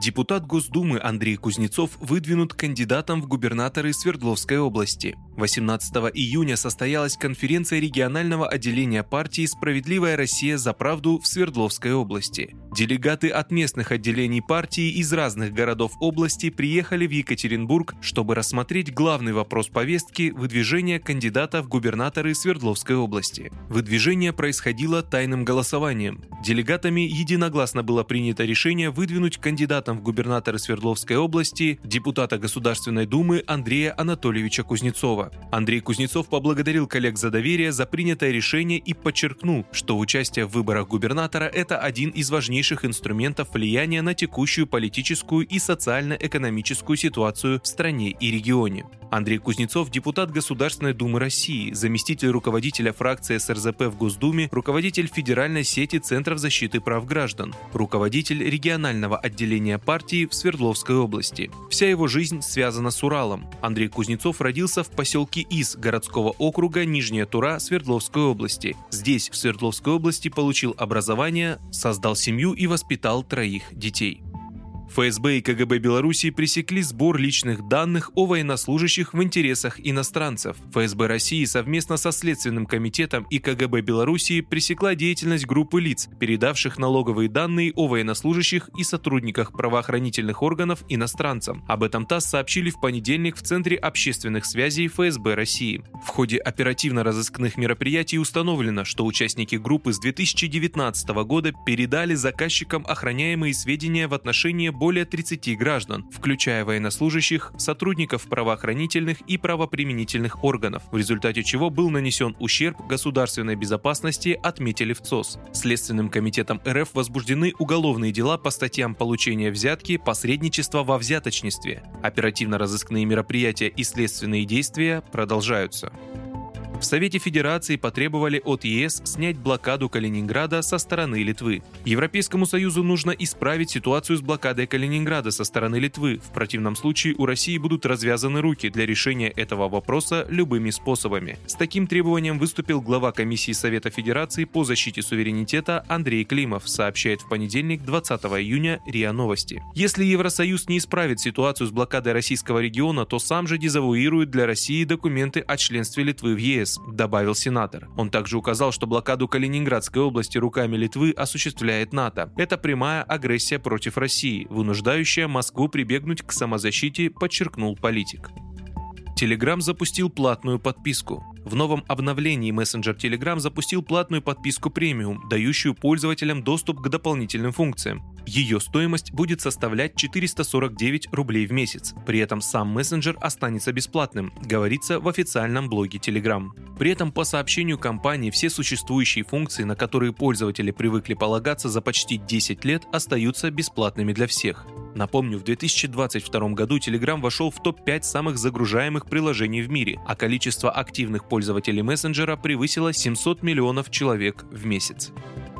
Депутат Госдумы Андрей Кузнецов выдвинут кандидатом в губернаторы Свердловской области. 18 июня состоялась конференция регионального отделения партии «Справедливая Россия за правду» в Свердловской области. Делегаты от местных отделений партии из разных городов области приехали в Екатеринбург, чтобы рассмотреть главный вопрос повестки – выдвижения кандидата в губернаторы Свердловской области. Выдвижение происходило тайным голосованием. Делегатами единогласно было принято решение выдвинуть кандидатом в губернаторы Свердловской области депутата Государственной Думы Андрея Анатольевича Кузнецова. Андрей Кузнецов поблагодарил коллег за доверие за принятое решение и подчеркнул, что участие в выборах губернатора – это один из важнейших инструментов влияния на текущую политическую и социально-экономическую ситуацию в стране и регионе. Андрей Кузнецов – депутат Государственной Думы России, заместитель руководителя фракции СРЗП в Госдуме, руководитель федеральной сети Центров защиты прав граждан, руководитель регионального отделения партии в Свердловской области. Вся его жизнь связана с Уралом. Андрей Кузнецов родился в поселке Из городского округа Нижняя Тура Свердловской области. Здесь, в Свердловской области, получил образование, создал семью и воспитал троих детей. ФСБ и КГБ Беларуси пресекли сбор личных данных о военнослужащих в интересах иностранцев. ФСБ России совместно со Следственным комитетом и КГБ Беларуси пресекла деятельность группы лиц, передавших налоговые данные о военнослужащих и сотрудниках правоохранительных органов иностранцам. Об этом ТАСС сообщили в понедельник в Центре общественных связей ФСБ России. В ходе оперативно-розыскных мероприятий установлено, что участники группы с 2019 года передали заказчикам охраняемые сведения в отношении более 30 граждан, включая военнослужащих, сотрудников правоохранительных и правоприменительных органов, в результате чего был нанесен ущерб государственной безопасности, отметили в ЦОС. Следственным комитетом РФ возбуждены уголовные дела по статьям получения взятки, посредничества во взяточничестве. Оперативно-розыскные мероприятия и следственные действия продолжаются. В Совете Федерации потребовали от ЕС снять блокаду Калининграда со стороны Литвы. Европейскому Союзу нужно исправить ситуацию с блокадой Калининграда со стороны Литвы. В противном случае у России будут развязаны руки для решения этого вопроса любыми способами. С таким требованием выступил глава Комиссии Совета Федерации по защите суверенитета Андрей Климов, сообщает в понедельник 20 июня РИА Новости. Если Евросоюз не исправит ситуацию с блокадой российского региона, то сам же дезавуирует для России документы о членстве Литвы в Добавил сенатор. Он также указал, что блокаду Калининградской области руками Литвы осуществляет НАТО. Это прямая агрессия против России, вынуждающая Москву прибегнуть к самозащите, подчеркнул политик. Telegram запустил платную подписку. В новом обновлении мессенджер Telegram запустил платную подписку премиум, дающую пользователям доступ к дополнительным функциям. Ее стоимость будет составлять 449 рублей в месяц. При этом сам мессенджер останется бесплатным, говорится в официальном блоге Telegram. При этом по сообщению компании все существующие функции, на которые пользователи привыкли полагаться за почти 10 лет, остаются бесплатными для всех. Напомню, в 2022 году Telegram вошел в топ-5 самых загружаемых приложений в мире, а количество активных пользователей мессенджера превысило 700 миллионов человек в месяц.